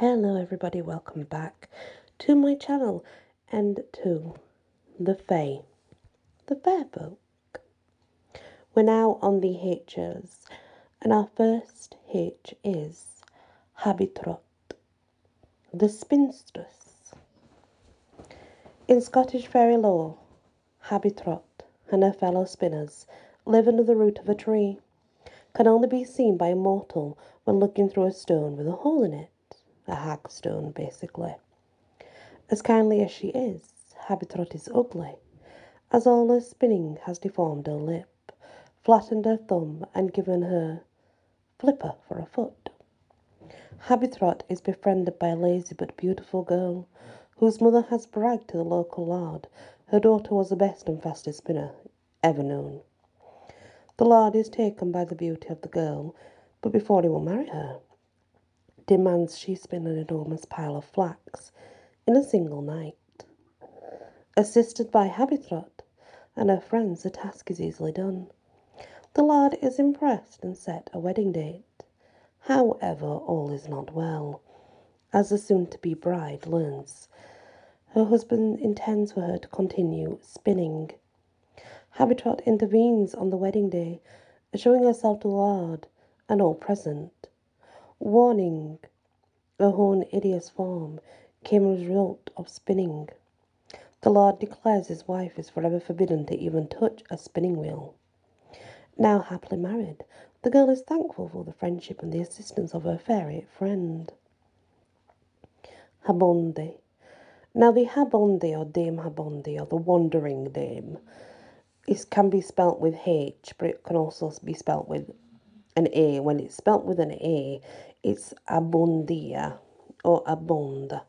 Hello everybody, welcome back to my channel and to the Fae, the Fair Folk. We're now on the H's and our first H is Habitrot, the spinstress. In Scottish fairy lore, Habitrot and her fellow spinners live under the root of a tree, can only be seen by a mortal when looking through a stone with a hole in it a hagstone basically. As kindly as she is, Habitrot is ugly, as all her spinning has deformed her lip, flattened her thumb, and given her flipper for a foot. Habitrot is befriended by a lazy but beautiful girl, whose mother has bragged to the local lord her daughter was the best and fastest spinner ever known. The lord is taken by the beauty of the girl, but before he will marry her, demands she spin an enormous pile of flax in a single night. Assisted by Habitrot and her friends, the task is easily done. The lad is impressed and set a wedding date. However, all is not well, as the soon to be bride learns. Her husband intends for her to continue spinning. Habitrot intervenes on the wedding day, showing herself to the lad and all present. Warning a horn hideous form came as a result of spinning. The Lord declares his wife is forever forbidden to even touch a spinning wheel. Now happily married, the girl is thankful for the friendship and the assistance of her fairy friend. Habonde. Now the Habonde or Dame Habonde or the Wandering Dame is, can be spelt with H, but it can also be spelt with an A. When it's spelt with an A, it's Abundia or Abonda,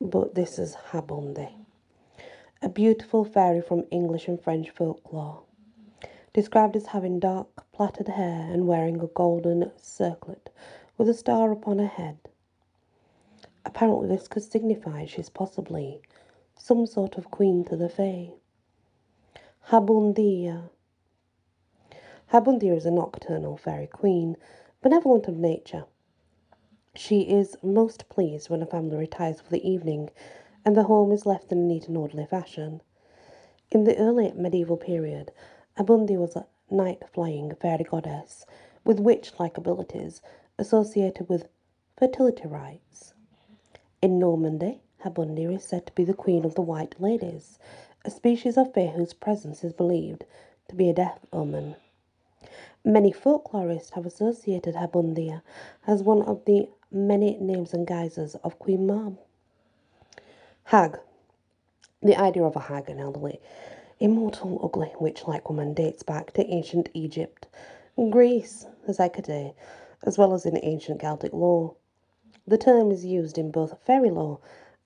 but this is Habonde. A beautiful fairy from English and French folklore, described as having dark plaited hair and wearing a golden circlet with a star upon her head. Apparently, this could signify she's possibly some sort of queen to the Fae. Habundia Habundia is a nocturnal fairy queen, benevolent of nature. She is most pleased when a family retires for the evening and the home is left in a neat and orderly fashion. In the early medieval period, Habundia was a night flying fairy goddess with witch like abilities associated with fertility rites. In Normandy, Habundia is said to be the queen of the White Ladies, a species of fae whose presence is believed to be a death omen. Many folklorists have associated Habundia as one of the many names and guises of Queen Mab. Hag. The idea of a hag, an elderly, immortal, ugly, witch like woman, dates back to ancient Egypt, Greece, as Hecate, as well as in ancient Celtic lore. The term is used in both fairy lore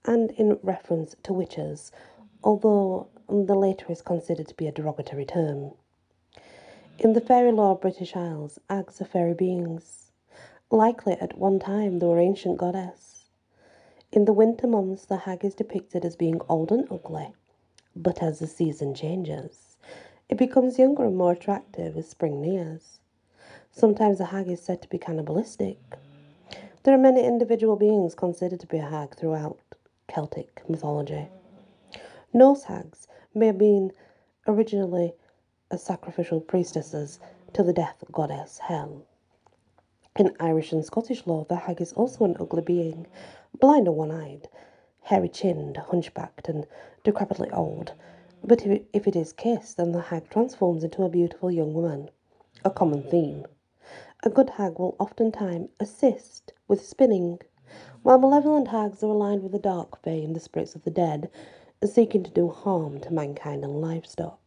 and in reference to witches, although the latter is considered to be a derogatory term. In the fairy lore of British Isles, hags are fairy beings. Likely at one time they were ancient goddess. In the winter months, the hag is depicted as being old and ugly, but as the season changes, it becomes younger and more attractive as spring nears. Sometimes a hag is said to be cannibalistic. There are many individual beings considered to be a hag throughout Celtic mythology. Norse hags may have been originally as sacrificial priestesses to the death goddess Hel. In Irish and Scottish lore, the hag is also an ugly being, blind and one eyed, hairy chinned, hunchbacked, and decrepitly old. But if it is kissed, then the hag transforms into a beautiful young woman, a common theme. A good hag will oftentimes assist with spinning, while malevolent hags are aligned with the dark and the spirits of the dead, seeking to do harm to mankind and livestock.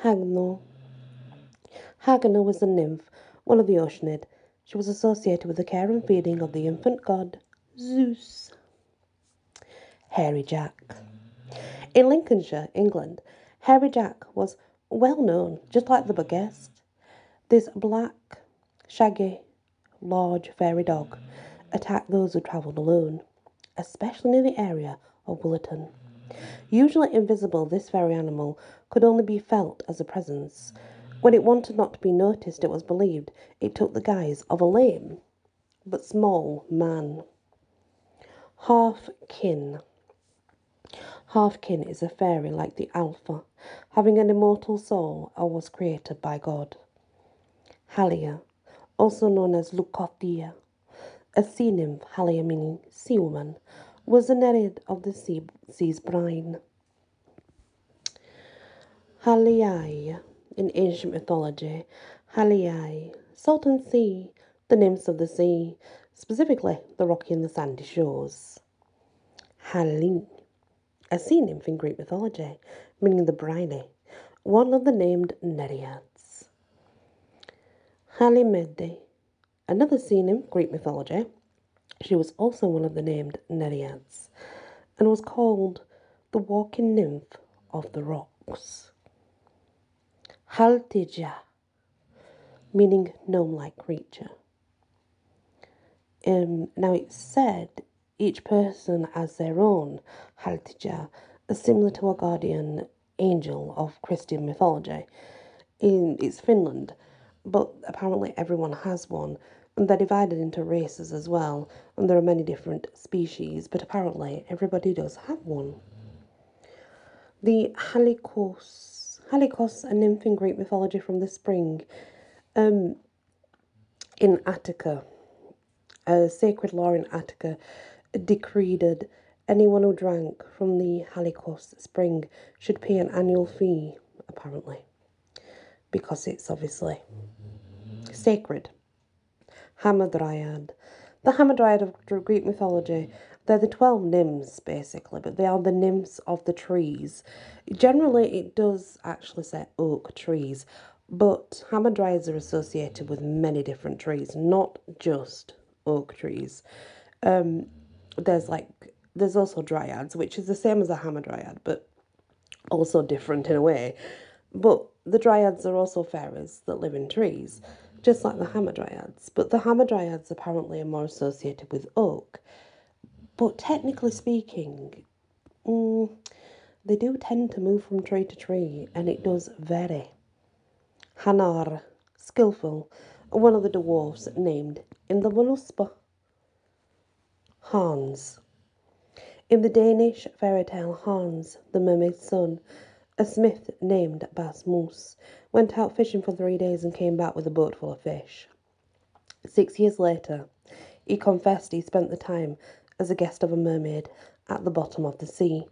Hagno. Hagno was a nymph, one of the Oceanid. She was associated with the care and feeding of the infant god Zeus. Hairy Jack. In Lincolnshire, England, Hairy Jack was well known, just like the Buggest. This black, shaggy, large fairy dog attacked those who travelled alone, especially near the area of Willoughton. Usually invisible, this very animal could only be felt as a presence. When it wanted not to be noticed, it was believed it took the guise of a lame but small man. Half kin. Half kin is a fairy like the Alpha, having an immortal soul or was created by God. Halia, also known as Leucothea, a sea nymph, Halia meaning sea woman, was the nereid of the sea, sea's brine. Haliai, in ancient mythology, Haliai, salt and sea, the nymphs of the sea, specifically the rocky and the sandy shores. Halin, a sea nymph in Greek mythology, meaning the briny, one of the named Nereids. Halimede, another sea nymph, Greek mythology. She was also one of the named Nereids, and was called the walking nymph of the rocks. Haltija, meaning gnome like creature. Um, now it's said each person has their own Haltija, similar to a guardian angel of Christian mythology. In it's Finland, but apparently everyone has one, and they're divided into races as well, and there are many different species, but apparently everybody does have one. The Halikos Halikos, a nymph in Greek mythology from the spring. Um, in Attica, a sacred law in Attica decreed anyone who drank from the Halikos spring should pay an annual fee, apparently, because it's obviously sacred. Hamadryad. The Hamadryad of Greek mythology they're the 12 nymphs, basically, but they are the nymphs of the trees. Generally, it does actually say oak trees, but hamadryads are associated with many different trees, not just oak trees. Um, there's like, there's also dryads, which is the same as a hamadryad, but also different in a way. But the dryads are also fairies that live in trees, just like the hamadryads. But the hamadryads apparently are more associated with oak. But technically speaking, mm, they do tend to move from tree to tree, and it does vary. Hanar, skillful, one of the dwarfs named in the Voluspa. Hans. In the Danish fairy tale Hans, the mermaid's son, a smith named Basmus went out fishing for three days and came back with a boat full of fish. Six years later, he confessed he spent the time as a guest of a mermaid at the bottom of the sea.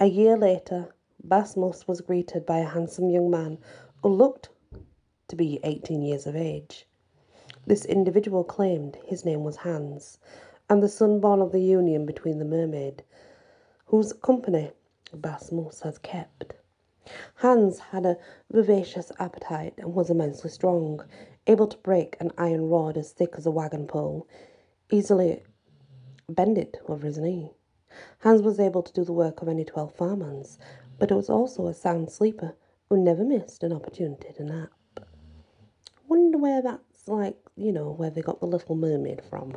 A year later, Basmus was greeted by a handsome young man who looked to be 18 years of age. This individual claimed his name was Hans, and the son born of the union between the mermaid, whose company Basmus has kept. Hans had a vivacious appetite and was immensely strong, able to break an iron rod as thick as a wagon pole, easily bend it over his knee. Hans was able to do the work of any 12 farmhands, but was also a sound sleeper who never missed an opportunity to nap. Wonder where that's like, you know, where they got the little mermaid from.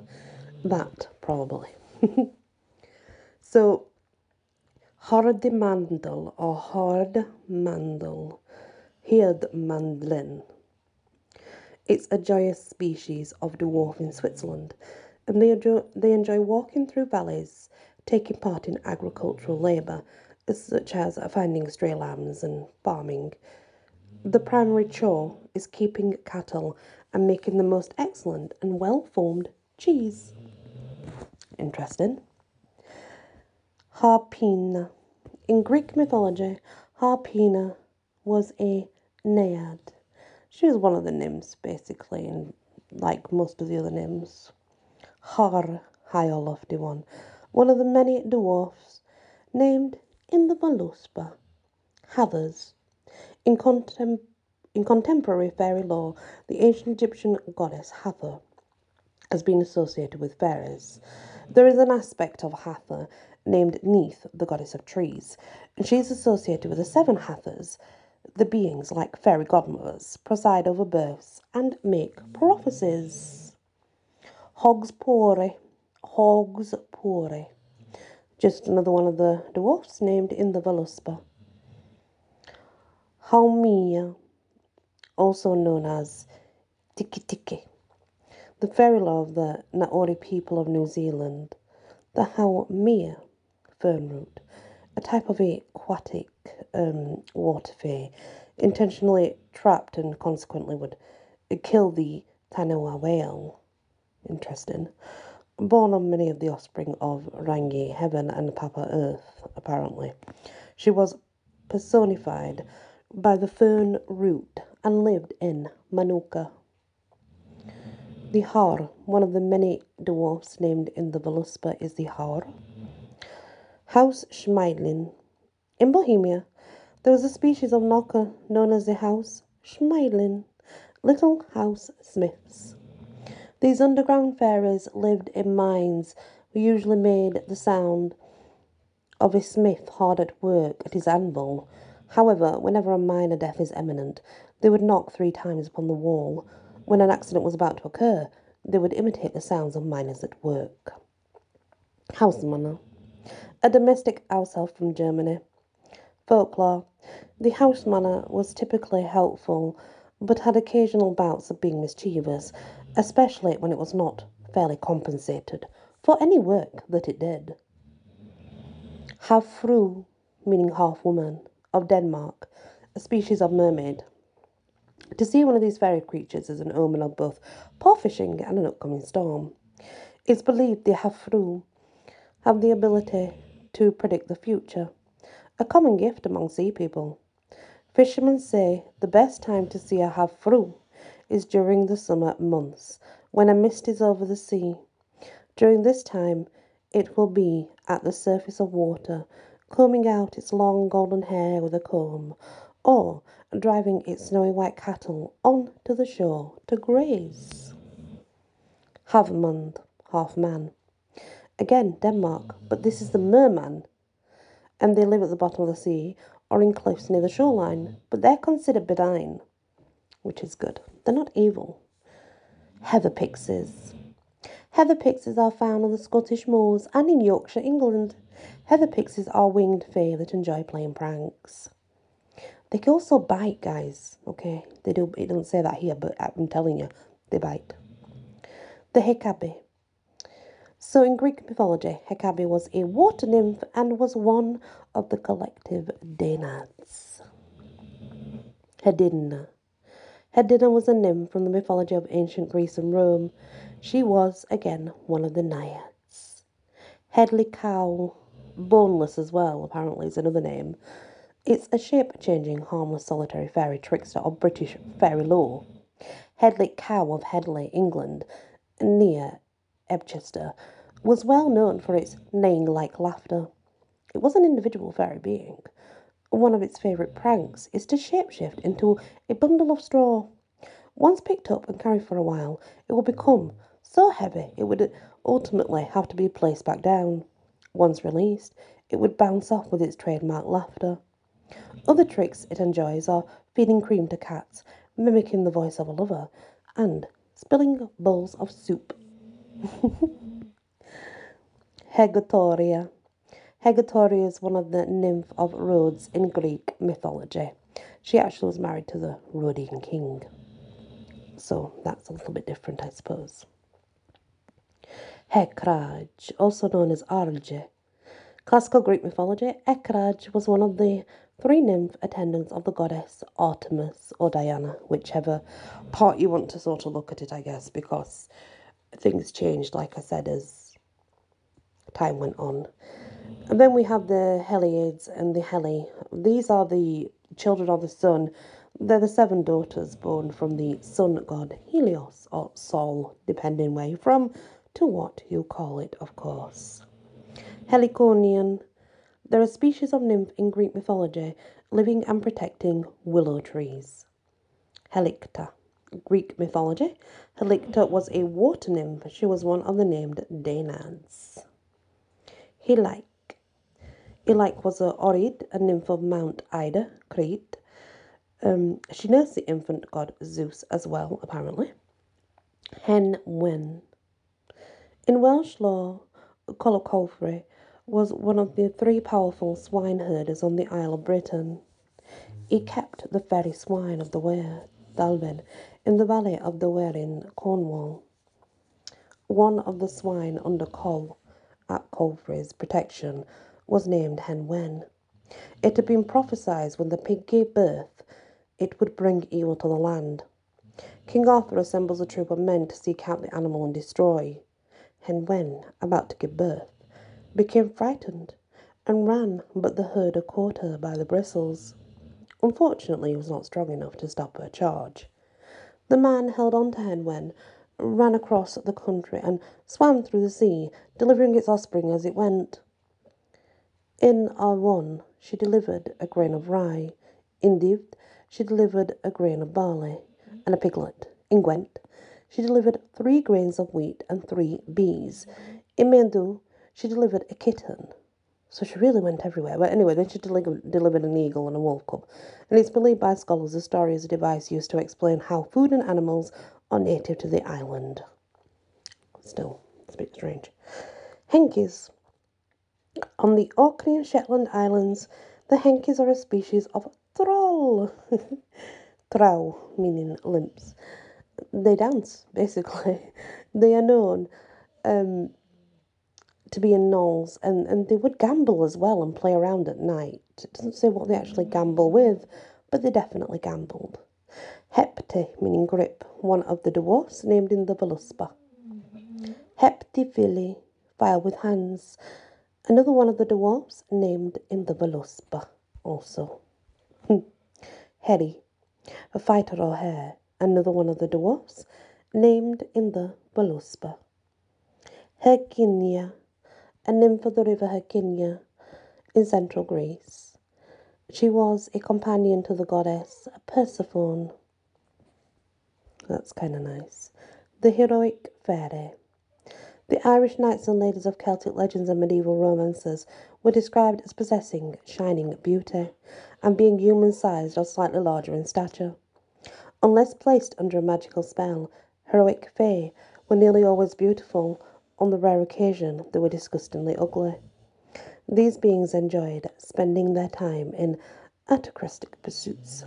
That, probably. so, Hardimandel or Hard Mandel, Hird Mandlin. It's a joyous species of dwarf in Switzerland and they enjoy, they enjoy walking through valleys, taking part in agricultural labour, such as finding stray lambs and farming. The primary chore is keeping cattle and making the most excellent and well formed cheese. Interesting. Harpina. In Greek mythology, Harpina was a naiad. She was one of the nymphs, basically, and like most of the other nymphs. Har, high or lofty one, one of the many dwarfs named in the Voluspa Hathors. In, contem- in contemporary fairy lore, the ancient Egyptian goddess Hathor has been associated with fairies. There is an aspect of Hathor named Neith, the goddess of trees, and she is associated with the seven Hathors, the beings like fairy godmothers, preside over births and make prophecies. Haugspori. Hogs Pore. Just another one of the dwarfs named in the Voluspa. Haumia, also known as Tiki Tiki. the fairy lore of the Maori people of New Zealand, the Haumea fern root, a type of aquatic um, water fay, intentionally trapped and consequently would kill the taniwha whale. Interesting. Born on many of the offspring of Rangi, heaven, and Papa Earth, apparently. She was personified by the fern root and lived in Manuka. The Har, one of the many dwarfs named in the Voluspa, is the Har. House Schmeidlin. In Bohemia, there was a species of knocker known as the House Schmeidlin, little house smiths. These underground fairies lived in mines who usually made the sound of a smith hard at work at his anvil. However, whenever a miner death is imminent, they would knock three times upon the wall. When an accident was about to occur, they would imitate the sounds of miners at work. Hausmann, a domestic house elf from Germany. Folklore. The Hausmann was typically helpful, but had occasional bouts of being mischievous, especially when it was not fairly compensated for any work that it did. Havfru, meaning half woman, of Denmark, a species of mermaid. To see one of these fairy creatures is an omen of both poor fishing and an upcoming storm. It's believed the Havfru have the ability to predict the future, a common gift among sea people. Fishermen say the best time to see a Havfru is during the summer months, when a mist is over the sea. During this time, it will be at the surface of water, combing out its long golden hair with a comb, or driving its snowy white cattle on to the shore to graze. Havmund, half man. Again, Denmark, but this is the merman, and they live at the bottom of the sea or in cliffs near the shoreline, but they're considered benign, which is good. They're not evil. Heather pixies. Heather pixies are found on the Scottish moors and in Yorkshire, England. Heather pixies are winged fae that enjoy playing pranks. They can also bite, guys. Okay, they do. It doesn't say that here, but I'm telling you, they bite. The Hekabe. So in Greek mythology, Hekabe was a water nymph and was one of the collective Danads. Hedina. Hedina was a nymph from the mythology of ancient Greece and Rome. She was, again, one of the naiads. Hedley Kow, boneless as well, apparently, is another name. It's a shape changing, harmless, solitary fairy trickster of British fairy lore. Hedley Kow of Hedley, England, near Ebchester, was well known for its neighing like laughter. It was an individual fairy being. One of its favourite pranks is to shapeshift into a bundle of straw. Once picked up and carried for a while, it will become so heavy it would ultimately have to be placed back down. Once released, it would bounce off with its trademark laughter. Other tricks it enjoys are feeding cream to cats, mimicking the voice of a lover, and spilling bowls of soup. Hegatoria. Hegatoria is one of the nymph of Rhodes in Greek mythology. She actually was married to the Rhodian king. So that's a little bit different, I suppose. Hekraj, also known as Arge. Classical Greek mythology, Ekraj was one of the three nymph attendants of the goddess Artemis or Diana, whichever part you want to sort of look at it, I guess, because things changed, like I said, as time went on. And then we have the Heliades and the Heli. These are the children of the sun. They're the seven daughters born from the sun god Helios or Sol, depending where you're from, to what you call it, of course. Heliconian. They're a species of nymph in Greek mythology, living and protecting willow trees. Helicta. Greek mythology. Helicta was a water nymph. She was one of the named Danads. Helike. Helike was a Oread, a nymph of Mount Ida, Crete. Um, she nursed the infant god Zeus as well, apparently. Hen Wen. In Welsh lore, Colocofre was one of the three powerful swineherders on the Isle of Britain. He kept the fairy swine of the Weir, Dalven, in the valley of the Wear in Cornwall. One of the swine under Col at Colfrey's protection was named Hen Wen. It had been prophesied when the pig gave birth it would bring evil to the land. King Arthur assembles a troop of men to seek out the animal and destroy. Hen Wen, about to give birth, became frightened and ran, but the herder caught her by the bristles. Unfortunately, he was not strong enough to stop her charge. The man held on to Hen Wen, ran across the country, and swam through the sea, delivering its offspring as it went. In Arvon, she delivered a grain of rye. In Dyfed, she delivered a grain of barley and a piglet. In Gwent, she delivered three grains of wheat and three bees. In Mendu, she delivered a kitten. So she really went everywhere. But anyway, then she deli- delivered an eagle and a wolf cub. And it's believed by scholars the story is a device used to explain how food and animals are native to the island. Still, it's a bit strange. Henkies. On the Orkney and Shetland Islands, the Henkies are a species of troll. Trow, meaning limps. They dance, basically. they are known um, to be in knolls and, and they would gamble as well and play around at night. It doesn't say what they actually mm. gamble with, but they definitely gambled. Hepti, meaning grip, one of the dwarfs named in the Voluspa. Mm-hmm. Heptiphili, fire with hands, another one of the dwarfs named in the Voluspa also. Heri, a fighter or hare, another one of the dwarfs named in the Voluspa. Herkinia, a nymph of the river Herkinia in central Greece. She was a companion to the goddess Persephone. That's kind of nice. The heroic fairy. The Irish knights and ladies of Celtic legends and medieval romances were described as possessing shining beauty and being human sized or slightly larger in stature. Unless placed under a magical spell, heroic fae were nearly always beautiful on the rare occasion they were disgustingly ugly. These beings enjoyed spending their time in autocratic pursuits,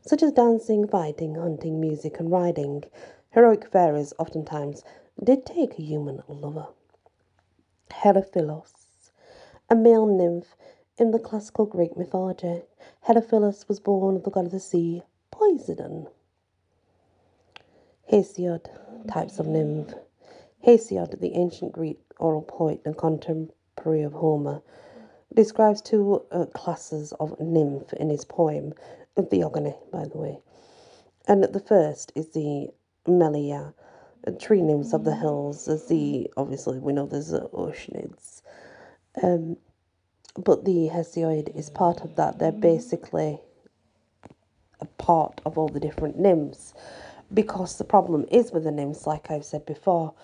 such as dancing, fighting, hunting, music, and riding. Heroic fairies oftentimes did take a human lover. Herophilos, a male nymph in the classical Greek mythology. Herophilos was born of the god of the sea, Poseidon. Hesiod, types of nymph. Hesiod, the ancient Greek oral poet and contemporary of Homer, describes two uh, classes of nymph in his poem, Theogony, by the way. And the first is the Melia, tree nymphs of the hills. As the obviously we know there's uh, Oceanids, um, but the Hesiod is part of that. They're basically a part of all the different nymphs, because the problem is with the nymphs, like I've said before,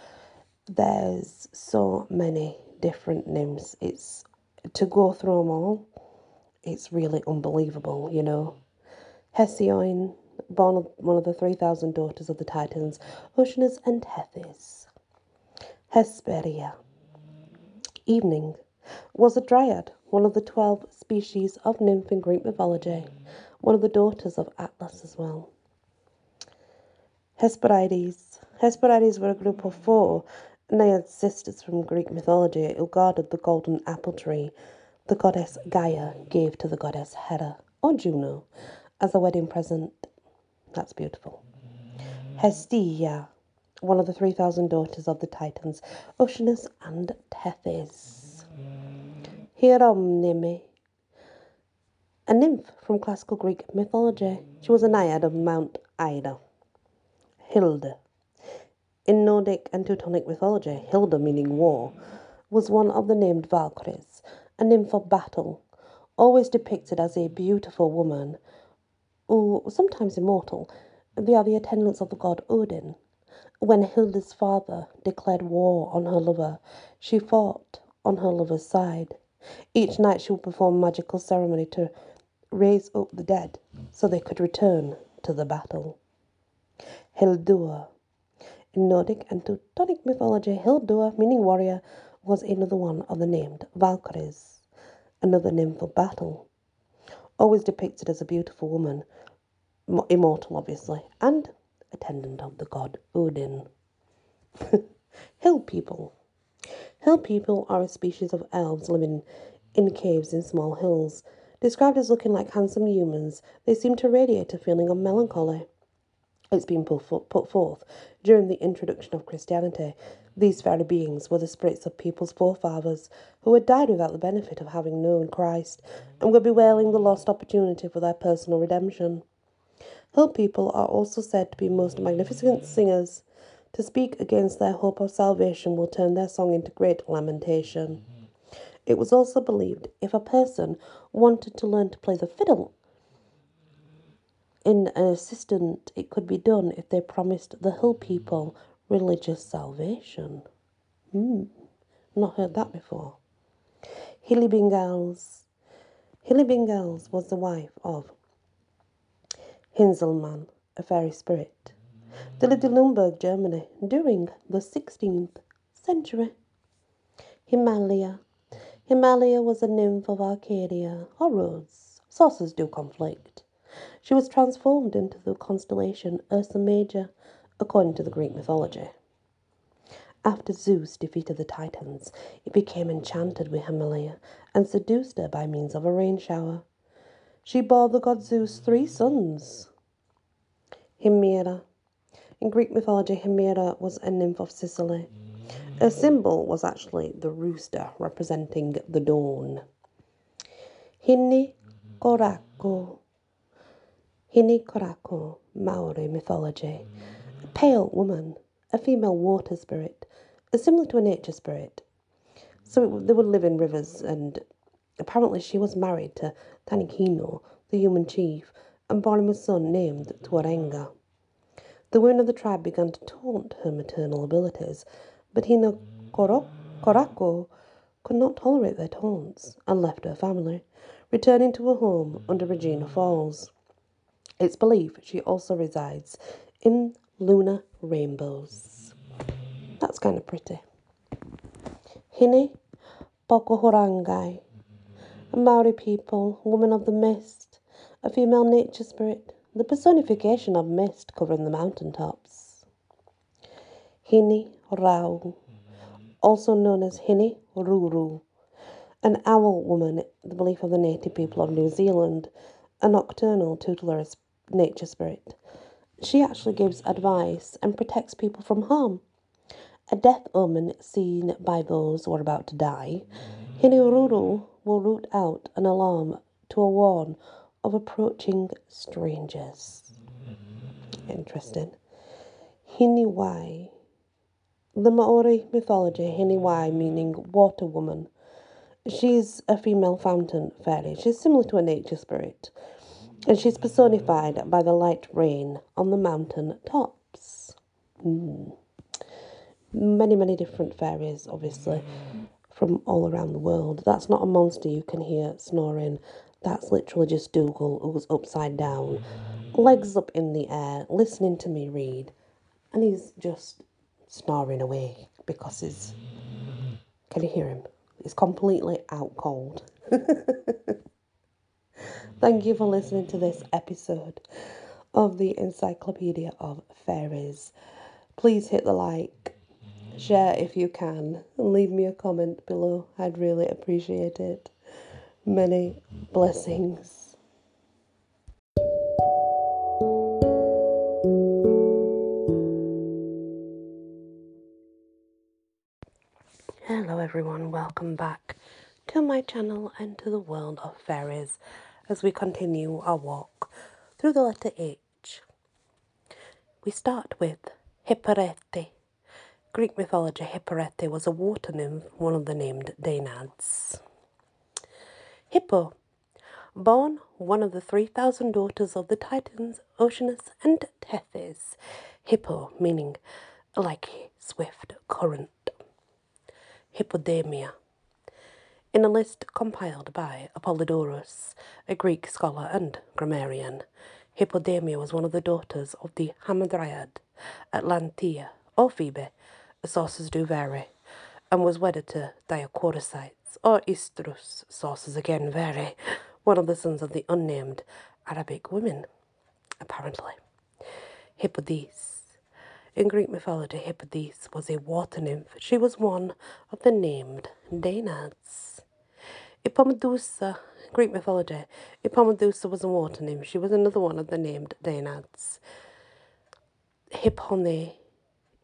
there's so many different nymphs. It's to go through them all. It's really unbelievable, you know. Hesione, born one of the 3,000 daughters of the Titans, Oceanus and Tethys. Hesperia. Evening was a dryad, one of the 12 species of nymph in Greek mythology, one of the daughters of Atlas as well. Hesperides. Hesperides were a group of four Naiad sisters from Greek mythology who guarded the golden apple tree the goddess Gaia gave to the goddess Hera or Juno as a wedding present. That's beautiful. Hestia, one of the 3,000 daughters of the Titans, Oceanus and Tethys. Hieronyme, a nymph from classical Greek mythology. She was a naiad of Mount Ida. Hilda. In Nordic and Teutonic mythology, Hilda, meaning war, was one of the named Valkyries, a nymph of battle, always depicted as a beautiful woman, or sometimes immortal, via the attendants of the god Odin. When Hilda's father declared war on her lover, she fought on her lover's side. Each night she would perform a magical ceremony to raise up the dead so they could return to the battle. Hildur in Nordic and Teutonic mythology, Hildur, meaning warrior, was another one of the named Valkyries, another name for battle, always depicted as a beautiful woman, immortal obviously, and attendant of the god Odin. Hill people. Hill people are a species of elves living in caves in small hills. Described as looking like handsome humans, they seem to radiate a feeling of melancholy. It's been put forth during the introduction of Christianity. These fairy beings were the spirits of people's forefathers who had died without the benefit of having known Christ and were bewailing the lost opportunity for their personal redemption. Hill people are also said to be most magnificent singers. To speak against their hope of salvation will turn their song into great lamentation. Mm-hmm. It was also believed if a person wanted to learn to play the fiddle in an assistant, it could be done if they promised the hill people religious salvation. Hmm, not heard that before. Hille Bingels. Hille Bingels was the wife of Hinzelmann, a fairy spirit. They lived in Limburg, Germany, during the 16th century. Himalaya. Himalaya was a nymph of Arcadia, or Rhodes. Sources do conflict. She was transformed into the constellation Ursa Major, according to the Greek mythology. After Zeus defeated the Titans, he became enchanted with Himalaya and seduced her by means of a rain shower. She bore the god Zeus three sons. Himera. In Greek mythology, Himera was a nymph of Sicily. Her symbol was actually the rooster, representing the dawn. Hini Korako. Hini Korako, Maori mythology. A pale woman, a female water spirit, similar to a nature spirit. So they would live in rivers, and apparently she was married to Tanikino, the human chief, and bore him a son named Tuarenga. The women of the tribe began to taunt her maternal abilities, but Hina Korako could not tolerate their taunts and left her family, returning to her home under Regina Falls. It's believed she also resides in lunar rainbows. That's kind of pretty. Hine Pokohorangai, a Maori people, woman of the mist, a female nature spirit, the personification of mist covering the mountain tops. Hini Rau, also known as Hini Ruru, an owl woman, the belief of the native people of New Zealand, a nocturnal tutelar nature spirit. She actually gives advice and protects people from harm. A death omen seen by those who are about to die, Hinururu will root out an alarm to a warn of approaching strangers. Interesting. Hiniwai. The Maori mythology, Hiniwai meaning water woman. She's a female fountain fairy. She's similar to a nature spirit. And she's personified by the light rain on the mountain tops. Mm. Many, many different fairies, obviously, from all around the world. That's not a monster you can hear snoring. That's literally just Dougal who's upside down, legs up in the air, listening to me read. And he's just snoring away because he's. Can you hear him? He's completely out cold. Thank you for listening to this episode of the Encyclopedia of Fairies. Please hit the like, share if you can, and leave me a comment below. I'd really appreciate it. Many blessings. Hello, everyone, welcome back to my channel and to the world of fairies as we continue our walk through the letter H. We start with Hipparete. Greek mythology, Hipparete was a water nymph, one of the named Danads. Hippo, born one of the 3,000 daughters of the Titans, Oceanus and Tethys. Hippo, meaning like swift current. Hippodamia, in a list compiled by Apollodorus, a Greek scholar and grammarian. Hippodamia was one of the daughters of the Hamadryad, Atlantia, or Phoebe, sources do vary, and was wedded to Diacorysites, or Istrus, sources again vary, one of the sons of the unnamed Arabic women, apparently. Hippodis. In Greek mythology, Hippothes was a water nymph. She was one of the named Danads. Hippomedusa, Greek mythology, Hippomedusa was a water nymph. She was another one of the named Danads. Hippone,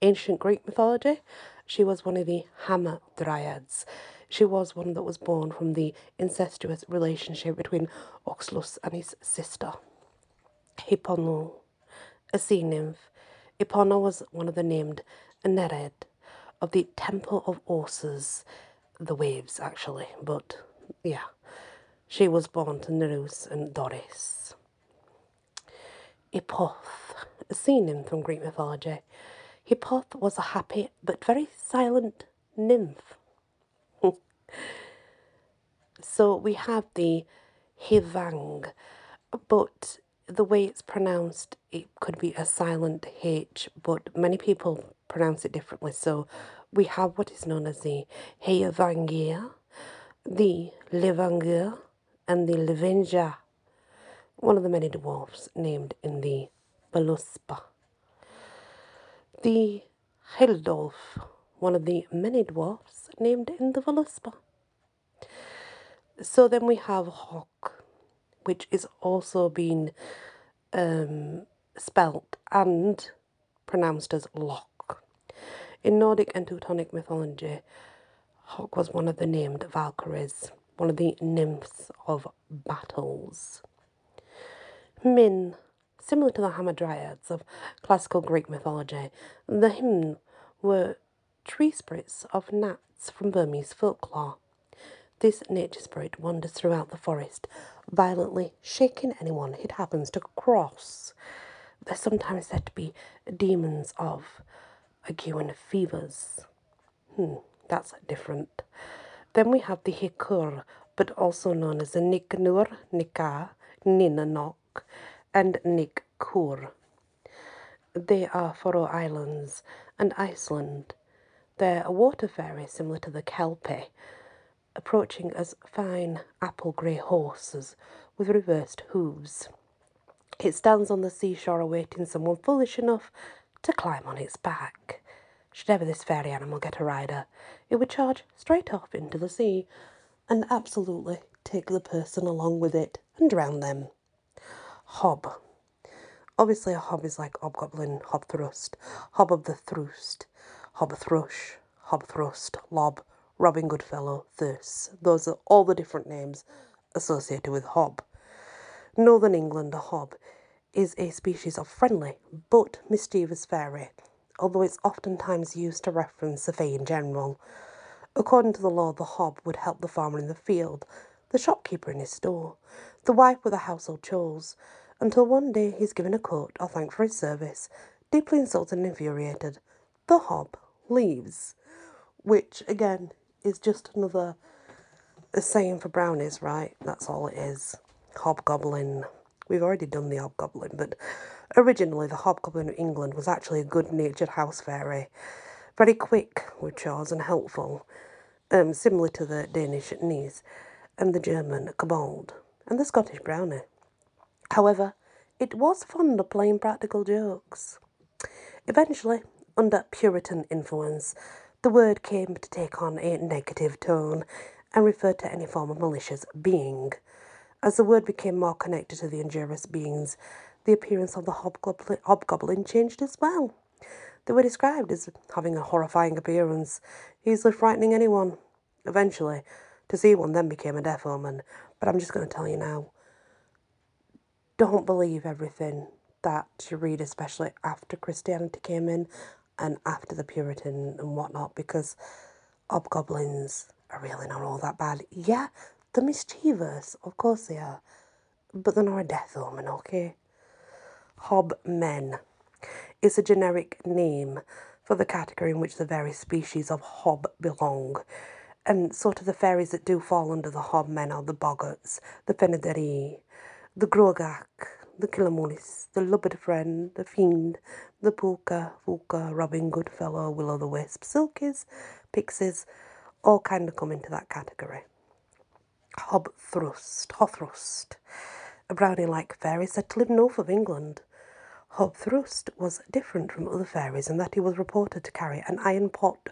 ancient Greek mythology, she was one of the Hammer Hamadryads. She was one that was born from the incestuous relationship between Oxylus and his sister. Hippono, a sea nymph. Hippono was one of the named Nereid of the Temple of Orsas, the waves actually, but yeah, she was born to Nereus and Doris. Hippoth, a sea nymph from Greek mythology. Hippoth was a happy but very silent nymph. so we have the Hivang, but the way it's pronounced, it could be a silent H, but many people pronounce it differently. So we have what is known as the Heyavangia, the Levangia, and the Levenja, one of the many dwarfs named in the Voluspa. The Hildolf, one of the many dwarfs named in the Voluspa. So then we have Hawk, which is also being um, spelt and pronounced as Lock. In Nordic and Teutonic mythology, Hawk was one of the named Valkyries, one of the nymphs of battles. Min, similar to the Hamadryads of classical Greek mythology, the Hymn were tree spirits of nats from Burmese folklore. This nature spirit wanders throughout the forest, violently shaking anyone it happens to cross. They're sometimes said to be demons of ague and fevers. Hmm, that's different. Then we have the Hikur, but also known as the Niknur, Nika, Ninanok, and Nikkur. They are Faroe Islands and Iceland. They're a water fairy similar to the Kelpie, approaching as fine apple grey horses with reversed hooves. It stands on the seashore awaiting someone foolish enough to climb on its back. Should ever this fairy animal get a rider, it would charge straight off into the sea and absolutely take the person along with it and drown them. Hob. Obviously, a hob is like hobgoblin, hobthrust, hob of the thrust, hob thrush, hob thrust, lob, Robin Goodfellow, Thurs. Those are all the different names associated with hob. Northern England, a hob is a species of friendly but mischievous fairy, although it's oftentimes used to reference the fae in general. According to the lore, the hob would help the farmer in the field, the shopkeeper in his store, the wife with the household chores, until one day he's given a coat or thanked for his service. Deeply insulted and infuriated, the hob leaves, which again is just another saying for brownies, right? That's all it is. Hobgoblin. We've already done the hobgoblin, but originally the hobgoblin of England was actually a good natured house fairy. Very quick with chores and helpful, um, similar to the Danish Nis and the German kobold and the Scottish brownie. However, it was fond of playing practical jokes. Eventually, under Puritan influence, the word came to take on a negative tone and referred to any form of malicious being. As the word became more connected to the injurious beings, the appearance of the hobgoblin, hobgoblin changed as well. They were described as having a horrifying appearance, easily frightening anyone. Eventually, to see one then became a death omen, but I'm just going to tell you now don't believe everything that you read, especially after Christianity came in and after the Puritan and whatnot because hobgoblins are really not all that bad. Yeah, they're mischievous, of course they are, but they're not a death omen, okay? Hobmen is a generic name for the category in which the various species of hob belong. And sort of the fairies that do fall under the hobmen are the boggarts, the fenaderi, the grogak, the Killamolis, the Lubbard Friend, the Fiend, the Pooka, Fuka, Robin Goodfellow, Will o' the Wisp, Silkies, Pixies, all kind of come into that category. Hobthrust, Hothrust, a brownie like fairy said to live north of England. Hobthrust was different from other fairies in that he was reported to carry an iron pot,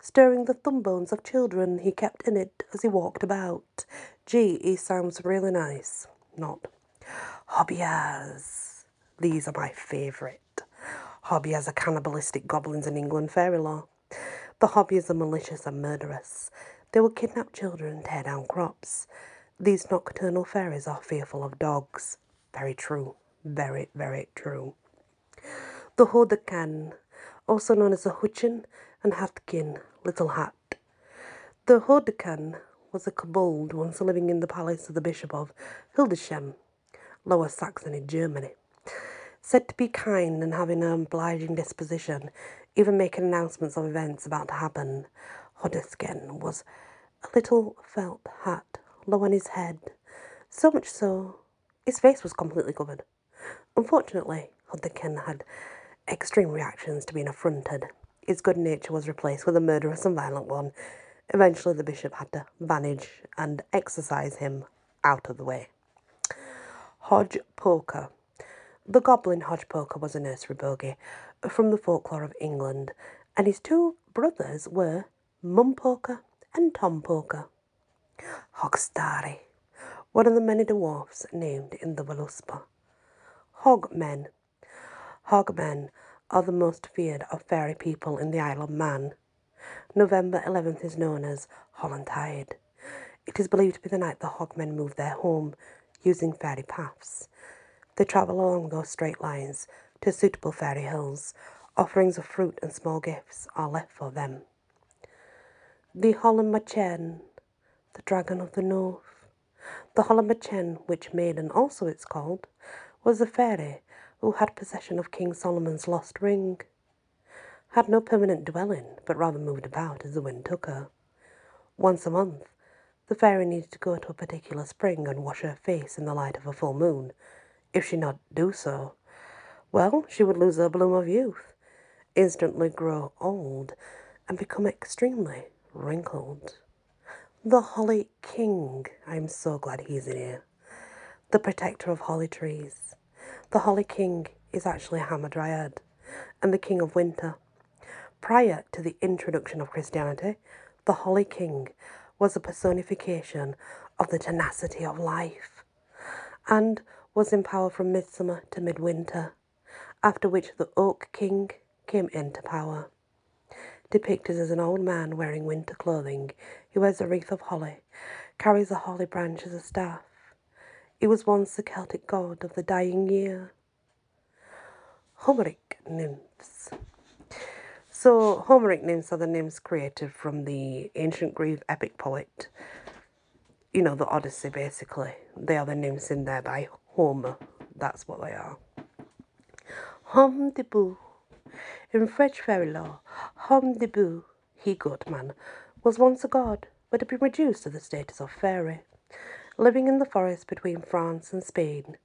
stirring the thumb bones of children he kept in it as he walked about. Gee, he sounds really nice. Not. Hobyahs. These are my favourite. Hobyahs are cannibalistic goblins in England fairy lore. The Hobyahs are malicious and murderous. They will kidnap children and tear down crops. These nocturnal fairies are fearful of dogs. Very true. Very, very true. The Hodekan, also known as the Hutchin and Hatkin, Little Hat. The Hodekan was a kobold once living in the palace of the Bishop of Hildesheim, Lower Saxony, Germany. Said to be kind and having an obliging disposition, even making announcements of events about to happen. Hodesken was a little felt hat low on his head, so much so his face was completely covered. Unfortunately, Hodgkin had extreme reactions to being affronted. His good nature was replaced with a murderous and violent one. Eventually, the bishop had to banish and exorcise him out of the way. Hodge Poker. The goblin Hodge Poker was a nursery bogey from the folklore of England, and his two brothers were Mum Poker and Tom Poker. Hogstari, one of the many dwarfs named in the Voluspa. Hogmen. Hogmen are the most feared of fairy people in the Isle of Man. November 11th is known as Hollantide. It is believed to be the night the Hogmen move their home using fairy paths. They travel along those straight lines to suitable fairy hills. Offerings of fruit and small gifts are left for them. The Hollamachen, the dragon of the north. The Hollamachen, which maiden also it's called, was a fairy who had possession of King Solomon's lost ring. Had no permanent dwelling, but rather moved about as the wind took her. Once a month, the fairy needed to go to a particular spring and wash her face in the light of a full moon. If she not do so, well, she would lose her bloom of youth, instantly grow old, and become extremely wrinkled. The Holly King, I'm so glad he's in here. The protector of holly trees. The Holly King is actually a Hamadryad and the King of Winter. Prior to the introduction of Christianity, the Holly King was a personification of the tenacity of life and was in power from midsummer to midwinter, after which the Oak King came into power. Depicted as an old man wearing winter clothing, he wears a wreath of holly, carries a holly branch as a staff, he was once the Celtic god of the dying year. Homeric nymphs. So, Homeric nymphs are the nymphs created from the ancient Greek epic poet, you know, the Odyssey basically. They are the nymphs in there by Homer. That's what they are. Homme de. In French fairy lore, Homme de Boo, he goat man, was once a god, but had been reduced to the status of fairy living in the forest between France and Spain.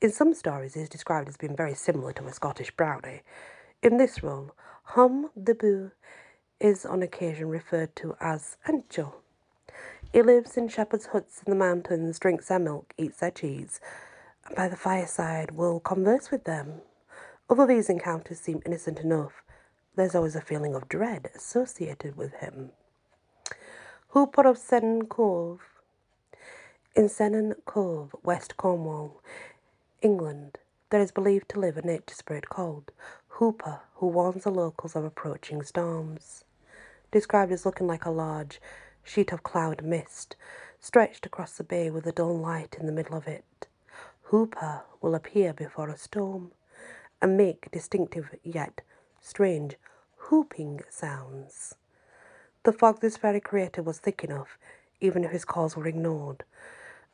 In some stories, he is described as being very similar to a Scottish brownie. In this role, Hum de Boo is on occasion referred to as Ancho. He lives in shepherds' huts in the mountains, drinks their milk, eats their cheese, and by the fireside will converse with them. Although these encounters seem innocent enough, there's always a feeling of dread associated with him. Who Hooper of Sennen Cove in Sennen Cove, West Cornwall, England, there is believed to live a nature spirit called Hooper who warns the locals of approaching storms. Described as looking like a large sheet of cloud mist stretched across the bay with a dull light in the middle of it. Hooper will appear before a storm and make distinctive yet strange whooping sounds. The fog this fairy created was thick enough, even if his calls were ignored,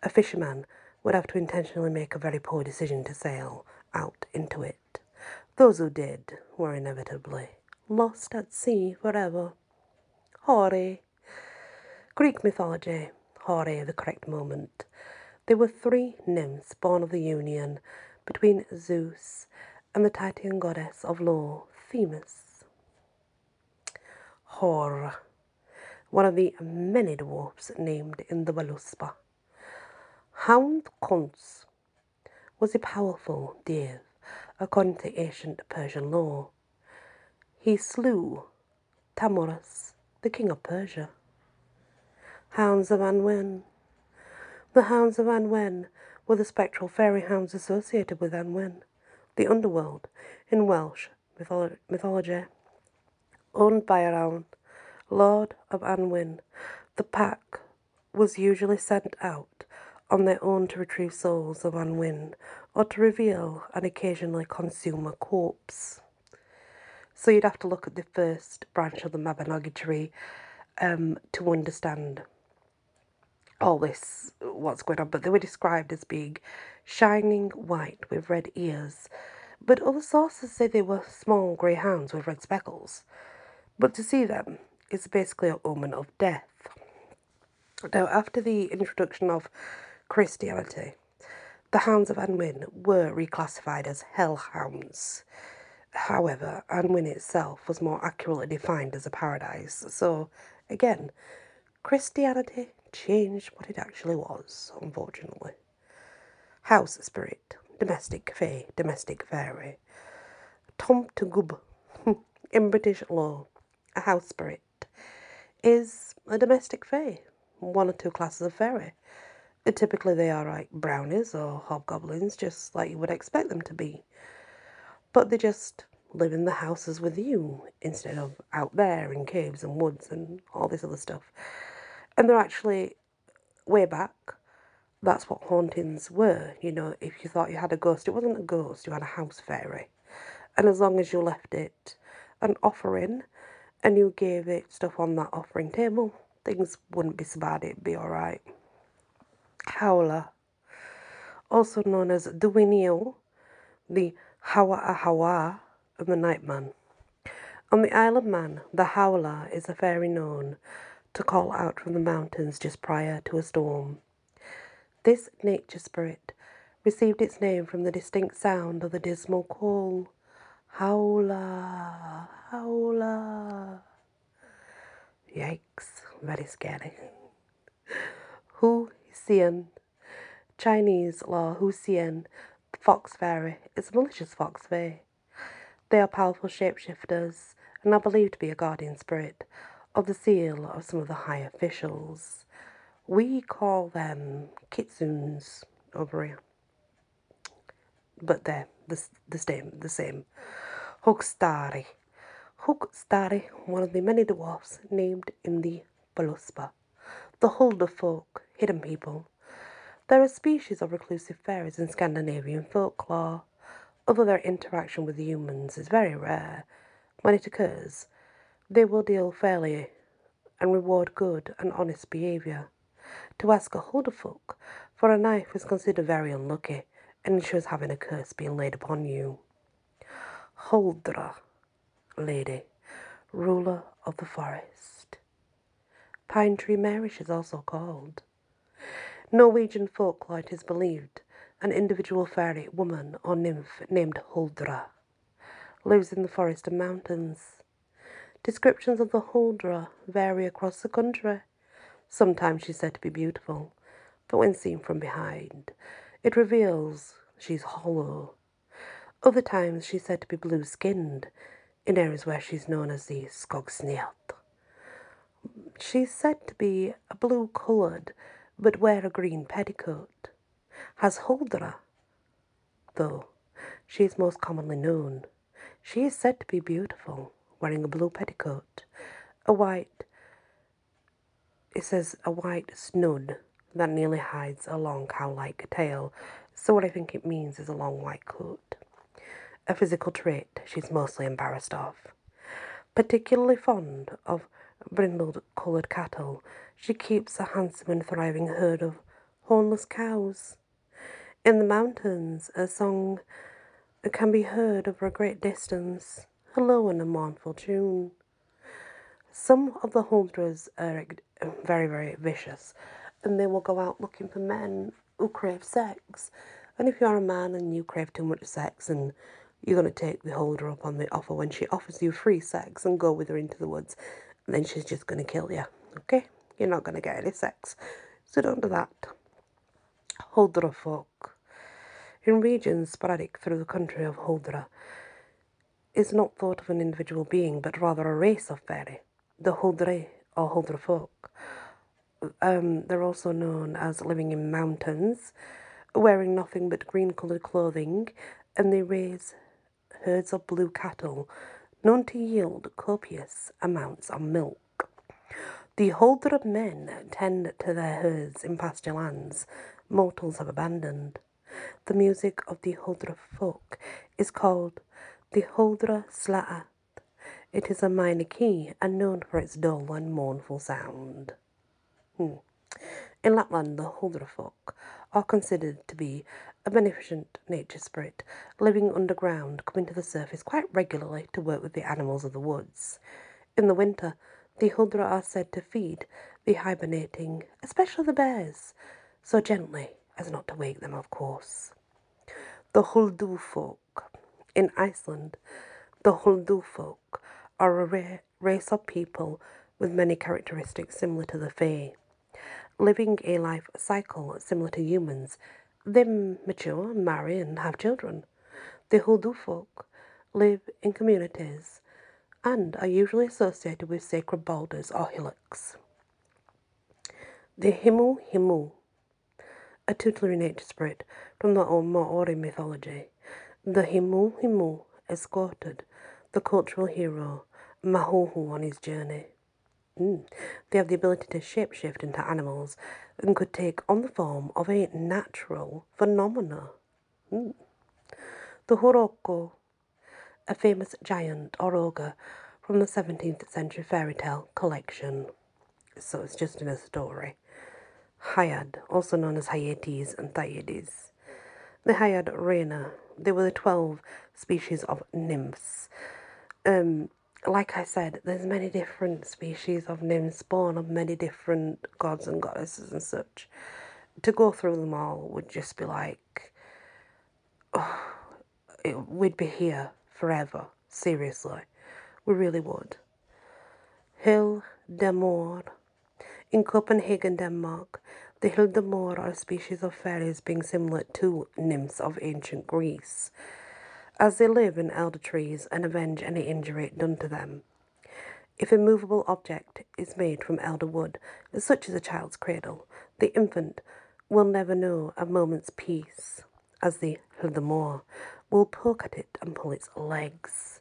a fisherman would have to intentionally make a very poor decision to sail out into it. Those who did were inevitably lost at sea forever. Hori. Greek mythology. Hori, the correct moment. There were three nymphs born of the union between Zeus and the Titan goddess of law, Themis. Hor, one of the many dwarfs named in the Voluspa. Hound Kunz was a powerful deer according to ancient Persian lore. He slew Tamurus, the king of Persia. Hounds of Annwn. The hounds of Annwn were the spectral fairy hounds associated with Annwn, the underworld, in Welsh mythology. Owned by Arawn, Lord of Annwn, the pack was usually sent out on their own to retrieve souls of Annwn or to reveal and occasionally consume a corpse. So you'd have to look at the first branch of the Mabinogi tree um, to understand all this, what's going on. But they were described as being shining white with red ears. But other sources say they were small grey hounds with red speckles. But to see them is basically an omen of death. Now, after the introduction of Christianity, the hounds of Annwn were reclassified as hellhounds. However, Annwn itself was more accurately defined as a paradise. So, again, Christianity changed what it actually was, unfortunately. House spirit, domestic fae, domestic fairy. Tom to gub, in British lore, a house spirit, is a domestic fae, one or two classes of fairy. Typically, they are like brownies or hobgoblins, just like you would expect them to be but they just live in the houses with you instead of out there in caves and woods and all this other stuff. And they're actually way back. That's what hauntings were. You know, if you thought you had a ghost, it wasn't a ghost, you had a house fairy. And as long as you left it an offering and you gave it stuff on that offering table, things wouldn't be so bad, it'd be alright. Howler, also known as Duinio, the Hawa Ahawa of the Nightman. On the Isle of Man, the howler is a fairy known to call out from the mountains just prior to a storm. This nature spirit received its name from the distinct sound of the dismal call. Howler, howler. Yikes, very scary. Hu Xian, Chinese lore Hu Xian fox fairy is a malicious fox fairy. They are powerful shapeshifters and are believed to be a guardian spirit of the seal of some of the high officials. We call them kitsunes over here. But they're the, the same, the same. Hogstari. Hogstari, one of the many dwarfs named in the Voluspa. The Hulda folk, hidden people, there are species of reclusive fairies in Scandinavian folklore, although their interaction with humans is very rare. When it occurs, they will deal fairly and reward good and honest behaviour. To ask a Hulderfolk for a knife is considered very unlucky and ensures having a curse being laid upon you. Huldra, lady, ruler of the forest. Pine Tree Mary is also called. Norwegian folklore it is believed an individual fairy, woman, or nymph named Huldra lives in the forest and mountains. Descriptions of the Huldra vary across the country. Sometimes she's said to be beautiful, but when seen from behind, it reveals she's hollow. Other times she's said to be blue skinned in areas where she's known as the Skogsniat. She's said to be blue coloured but wear a green petticoat. Has Huldra, though she is most commonly known. She is said to be beautiful, wearing a blue petticoat, a white, it says a white snood that nearly hides a long cow-like tail, so what I think it means is a long white coat. A physical trait she's mostly embarrassed of. Particularly fond of brindled coloured cattle, she keeps a handsome and thriving herd of hornless cows. In the mountains, a song can be heard over a great distance, a low and a mournful tune. Some of the huldras are very, very vicious, and they will go out looking for men who crave sex. And if you are a man and you crave too much sex and you're going to take the holder up on the offer when she offers you free sex and go with her into the woods, then she's just going to kill you. Okay? You're not going to get any sex. So don't do that. Huldra folk. in regions sporadic through the country of Huldra, is not thought of an individual being, but rather a race of fairy, the Huldre or Huldra folk. Um, they're also known as living in mountains, wearing nothing but green coloured clothing, and they raise herds of blue cattle, known to yield copious amounts of milk. The Huldra men tend to their herds in pasture lands mortals have abandoned. The music of the Huldra folk is called the Huldra Slaat. It is a minor key and known for its dull and mournful sound. Hmm. In Lapland, the Huldra folk are considered to be a beneficent nature spirit living underground, coming to the surface quite regularly to work with the animals of the woods. In the winter, the Huldra are said to feed the hibernating, especially the bears, so gently as not to wake them, of course. The Huldu folk. In Iceland, the Huldu folk are a rare race of people with many characteristics similar to the Fae. Living a life cycle similar to humans, they mature, marry, and have children. The Huldu folk live in communities and are usually associated with sacred boulders or hillocks. The Himu Himu a tutelary nature spirit from the Maori mythology. The Himu Himu escorted the cultural hero Mahuhu on his journey. Mm. They have the ability to shapeshift into animals and could take on the form of a natural phenomena. Mm. The Horoko, a famous giant or ogre from the 17th century fairy tale collection. So it's just in a story. Hyad, also known as Hyades and Thyiades. The Hyad Reina, they were the 12 species of nymphs. Um, like I said, there's many different species of nymphs born of many different gods and goddesses and such. To go through them all would just be like, oh, it, we'd be here forever. Seriously, we really would. Hill de in Copenhagen, Denmark, the Hildemore are a species of fairies being similar to nymphs of ancient Greece, as they live in elder trees and avenge any injury done to them. If a movable object is made from elder wood, such as a child's cradle, the infant will never know a moment's peace, as the Hildemore will poke at it and pull its legs.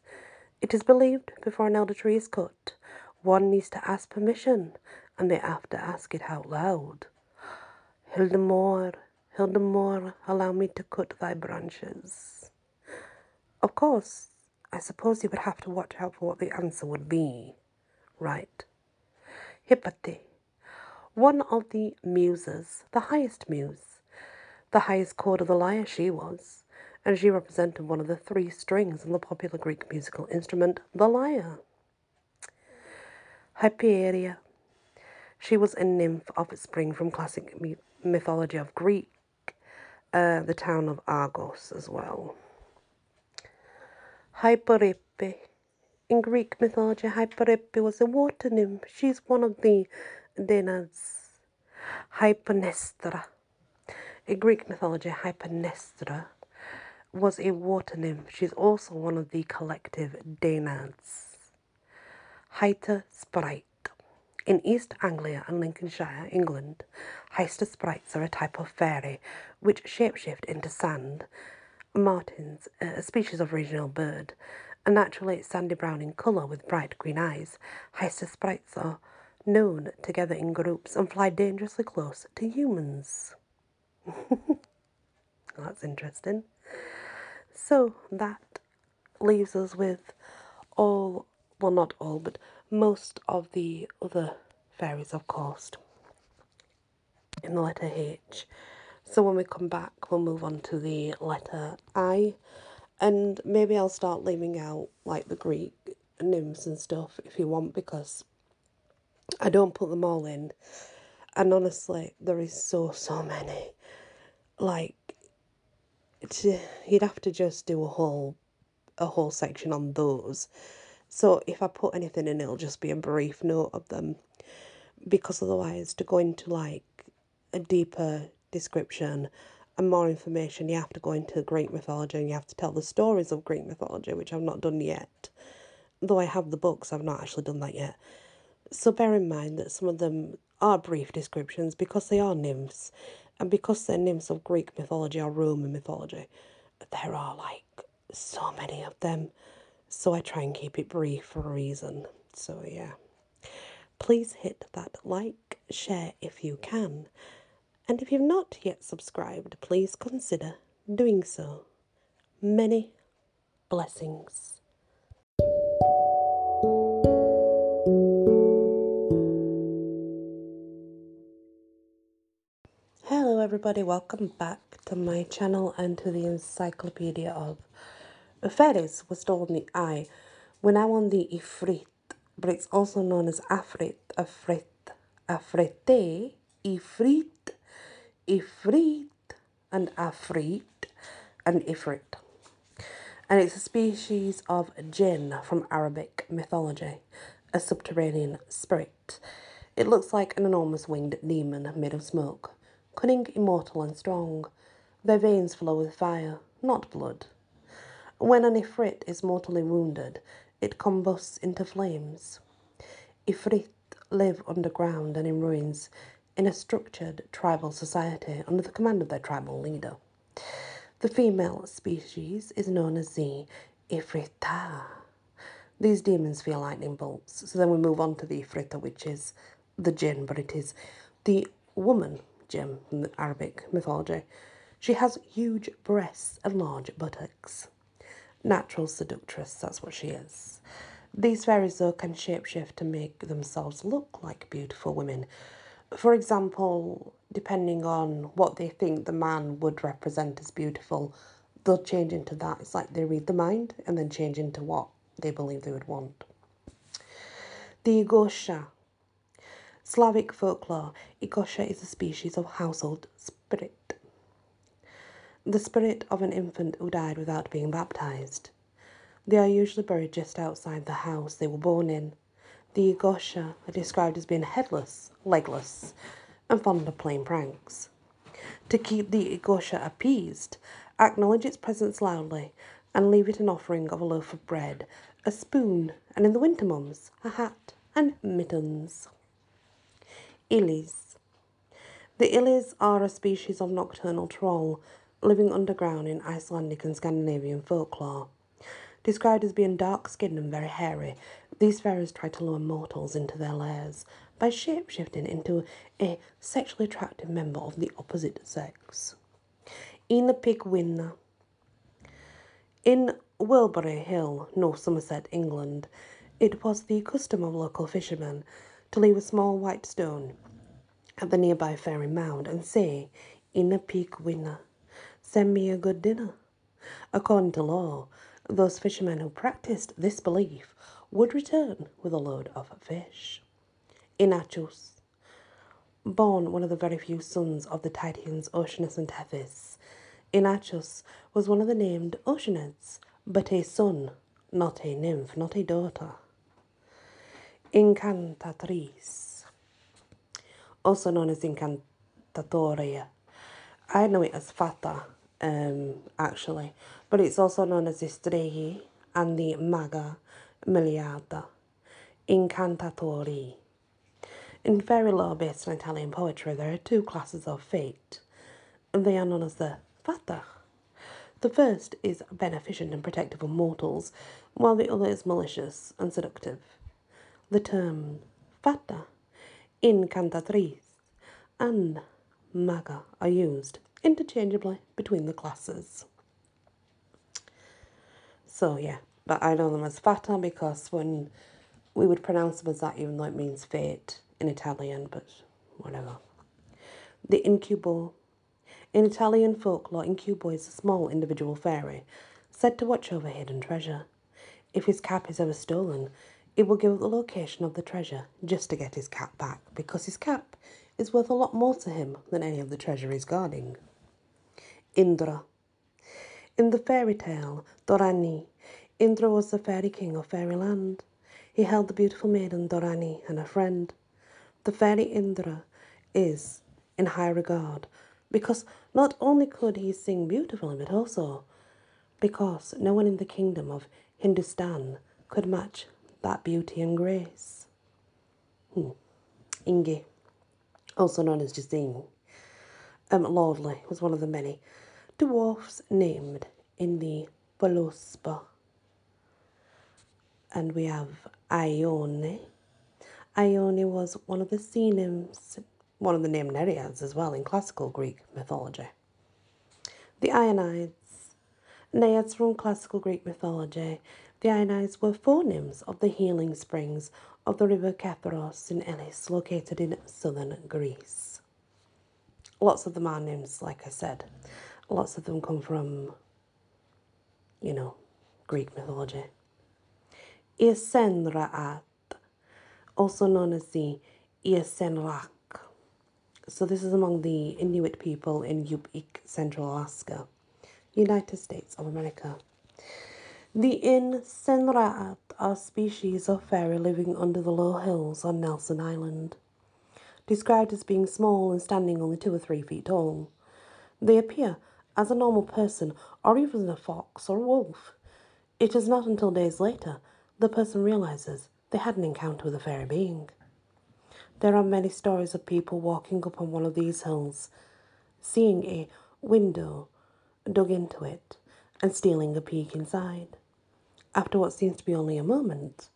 It is believed before an elder tree is cut, one needs to ask permission and they have to ask it out loud. Hildemore, Hildemore, allow me to cut thy branches. Of course, I suppose you would have to watch out for what the answer would be, right? Hippolyte, one of the muses, the highest muse, the highest chord of the lyre she was, and she represented one of the three strings on the popular Greek musical instrument, the lyre. Hyperia, she was a nymph of spring from classic mythology of Greek, uh, the town of Argos as well. Hyperippe. In Greek mythology, Hyperippe was a water nymph. She's one of the Danads. Hypermnestra. In Greek mythology, Hypermnestra was a water nymph. She's also one of the collective Danads. Hyter Sprite. In East Anglia and Lincolnshire, England, Hyster sprites are a type of fairy which shapeshift into sand. Martins, a species of regional bird, are naturally sandy brown in colour with bright green eyes. Hyster sprites are known together in groups and fly dangerously close to humans. That's interesting. So that leaves us with all, well, not all, but most of the other fairies, of course, in the letter H. So when we come back, we'll move on to the letter I, and maybe I'll start leaving out like the Greek nymphs and stuff if you want, because I don't put them all in. And honestly, there is so, so many. Like, you'd have to just do a whole, a whole section on those so if I put anything in, it'll just be a brief note of them because otherwise, to go into like a deeper description and more information, you have to go into Greek mythology and you have to tell the stories of Greek mythology, which I've not done yet. Though I have the books, I've not actually done that yet. So bear in mind that some of them are brief descriptions because they are nymphs, and because they're nymphs of Greek mythology or Roman mythology, there are like so many of them. So I try and keep it brief for a reason. So yeah. Please hit that like, share if you can. And if you've not yet subscribed, please consider doing so. Many blessings. Hello, everybody, welcome back to my channel and to the Encyclopedia of Fairies was told in the eye. We're now on the Ifrit, but it's also known as Afrit, Afrit, Afrite, Ifrit, Ifrit, and Afrit, and Ifrit. And it's a species of jinn from Arabic mythology, a subterranean spirit. It looks like an enormous winged demon made of smoke, cunning, immortal, and strong. Their veins flow with fire, not blood. When an Ifrit is mortally wounded, it combusts into flames. Ifrit live underground and in ruins in a structured tribal society under the command of their tribal leader. The female species is known as the Ifrita. These demons feel lightning bolts, so then we move on to the Ifrita, which is the jinn, but it is the woman jinn from the Arabic mythology. She has huge breasts and large buttocks. Natural seductress, that's what she is. These fairies, though, can shapeshift to make themselves look like beautiful women. For example, depending on what they think the man would represent as beautiful, they'll change into that. It's like they read the mind and then change into what they believe they would want. The Igosha. Slavic folklore, Igosha is a species of household spirit the spirit of an infant who died without being baptized. They are usually buried just outside the house they were born in. The Igosha are described as being headless, legless, and fond of playing pranks. To keep the Igosha appeased, acknowledge its presence loudly and leave it an offering of a loaf of bread, a spoon, and in the winter months, a hat and mittens. Illies. The Illies are a species of nocturnal troll living underground in Icelandic and Scandinavian folklore. Described as being dark skinned and very hairy, these fairies try to lure mortals into their lairs by shapeshifting into a sexually attractive member of the opposite sex. In the Pigwinna. In Worlebury Hill, North Somerset, England, it was the custom of local fishermen to leave a small white stone at the nearby fairy mound and say, In a Pigwinna, Send me a good dinner. According to lore, those fishermen who practiced this belief would return with a load of fish. Inachus. Born one of the very few sons of the Titans Oceanus and Tethys, Inachus was one of the named Oceanids, but a son, not a nymph, not a daughter. Incantatrice, also known as Incantatoria. I know it as Fata um, actually, but it's also known as the and the Maga Miliarda, Incantatori. In fairy lore based on Italian poetry, there are two classes of fate, and they are known as the Fata. The first is beneficent and protective of mortals, while the other is malicious and seductive. The term Fata, Incantatrice, and Maga are used interchangeably between the classes. So yeah, but I know them as fata because when we would pronounce them as that, even though it means fate in Italian, but whatever. The incubo. In Italian folklore, incubo is a small individual fairy said to watch over hidden treasure. If his cap is ever stolen, it will give the location of the treasure just to get his cap back because his cap is worth a lot more to him than any of the treasure he's guarding. Indra. In the fairy tale, Dorani, Indra was the fairy king of fairyland. He held the beautiful maiden Dorani and her friend. The fairy Indra is in high regard Because not only could he sing beautifully, but also because no one in the kingdom of Hindustan could match that beauty and grace. Hmm. Inge, also known as Jasine, um, Lordly was one of the many dwarfs named in the Voluspa. And we have Ione. Ione was one of the sea nymphs, one of the named Nereids as well in classical Greek mythology. The Ionides. Naiads from classical Greek mythology. The Ionides were four nymphs of the healing springs of the river Katharos in Elis, located in southern Greece. Lots of them are nymphs, like I said. Lots of them come from, you know, Greek mythology. Iasenraat, also known as the Iasenrak. So this is among the Inuit people in Yupik, Central Alaska, United States of America. The Insenraat are species of fairy living under the low hills on Nelson Island. Described as being small and standing only two or three feet tall, they appear as a normal person or even a fox or a wolf. It is not until days later the person realizes they had an encounter with a fairy being. There are many stories of people walking up on one of these hills, seeing a window dug into it, and stealing a peek inside. After what seems to be only a moment,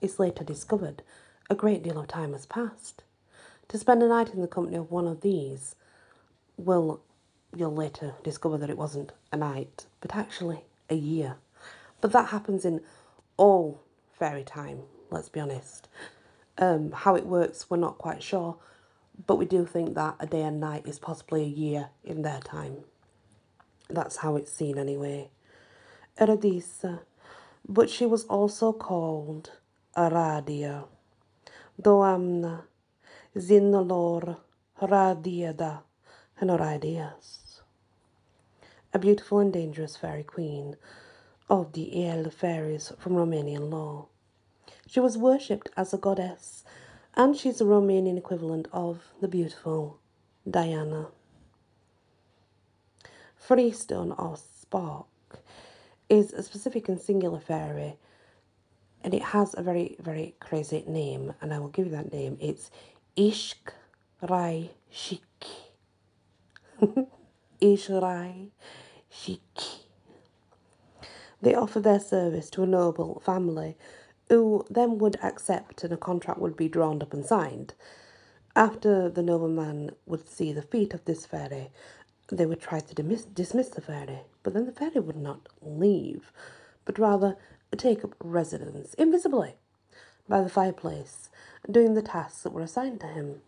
it's later discovered a great deal of time has passed. To spend a night in the company of one of these will you'll later discover that it wasn't a night, but actually a year. But that happens in all fairy time, let's be honest. Um, how it works, we're not quite sure, but we do think that a day and night is possibly a year in their time. That's how it's seen anyway. Eradisa, but she was also called Aradia. Doamna, Zinolor, Radiada, and Oradias. A beautiful and dangerous fairy queen of the El fairies from Romanian lore. She was worshipped as a goddess, and she's the Romanian equivalent of the beautiful Diana. Freestone or spark is a specific and singular fairy, and it has a very, very crazy name, and I will give you that name. It's Ishk Rai Shiki. Ishk Rai Shiki. They offer their service to a noble family who then would accept and a contract would be drawn up and signed. After the nobleman would see the feet of this fairy, they would try to dismiss, dismiss the fairy, but then the fairy would not leave, but rather take up residence invisibly by the fireplace, doing the tasks that were assigned to him.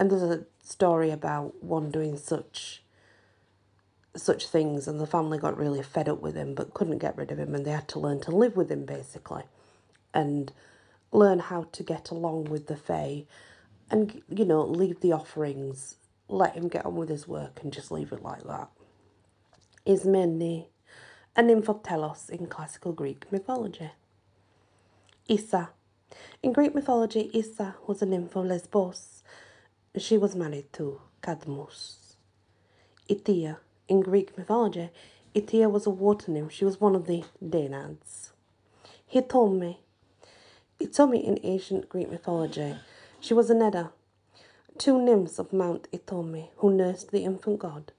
And there's a story about one doing such such things and the family got really fed up with him but couldn't get rid of him and they had to learn to live with him basically and learn how to get along with the fae and you know leave the offerings let him get on with his work and just leave it like that Ismene, a nymph of Telos in classical Greek mythology. Issa. In Greek mythology, Issa was a nymph of Lesbos. She was married to Cadmus. Itia. In Greek mythology, Itia was a water nymph. She was one of the Danads. Hitome. Ithome in ancient Greek mythology. She was a Neda, two nymphs of Mount Ithome who nursed the infant god,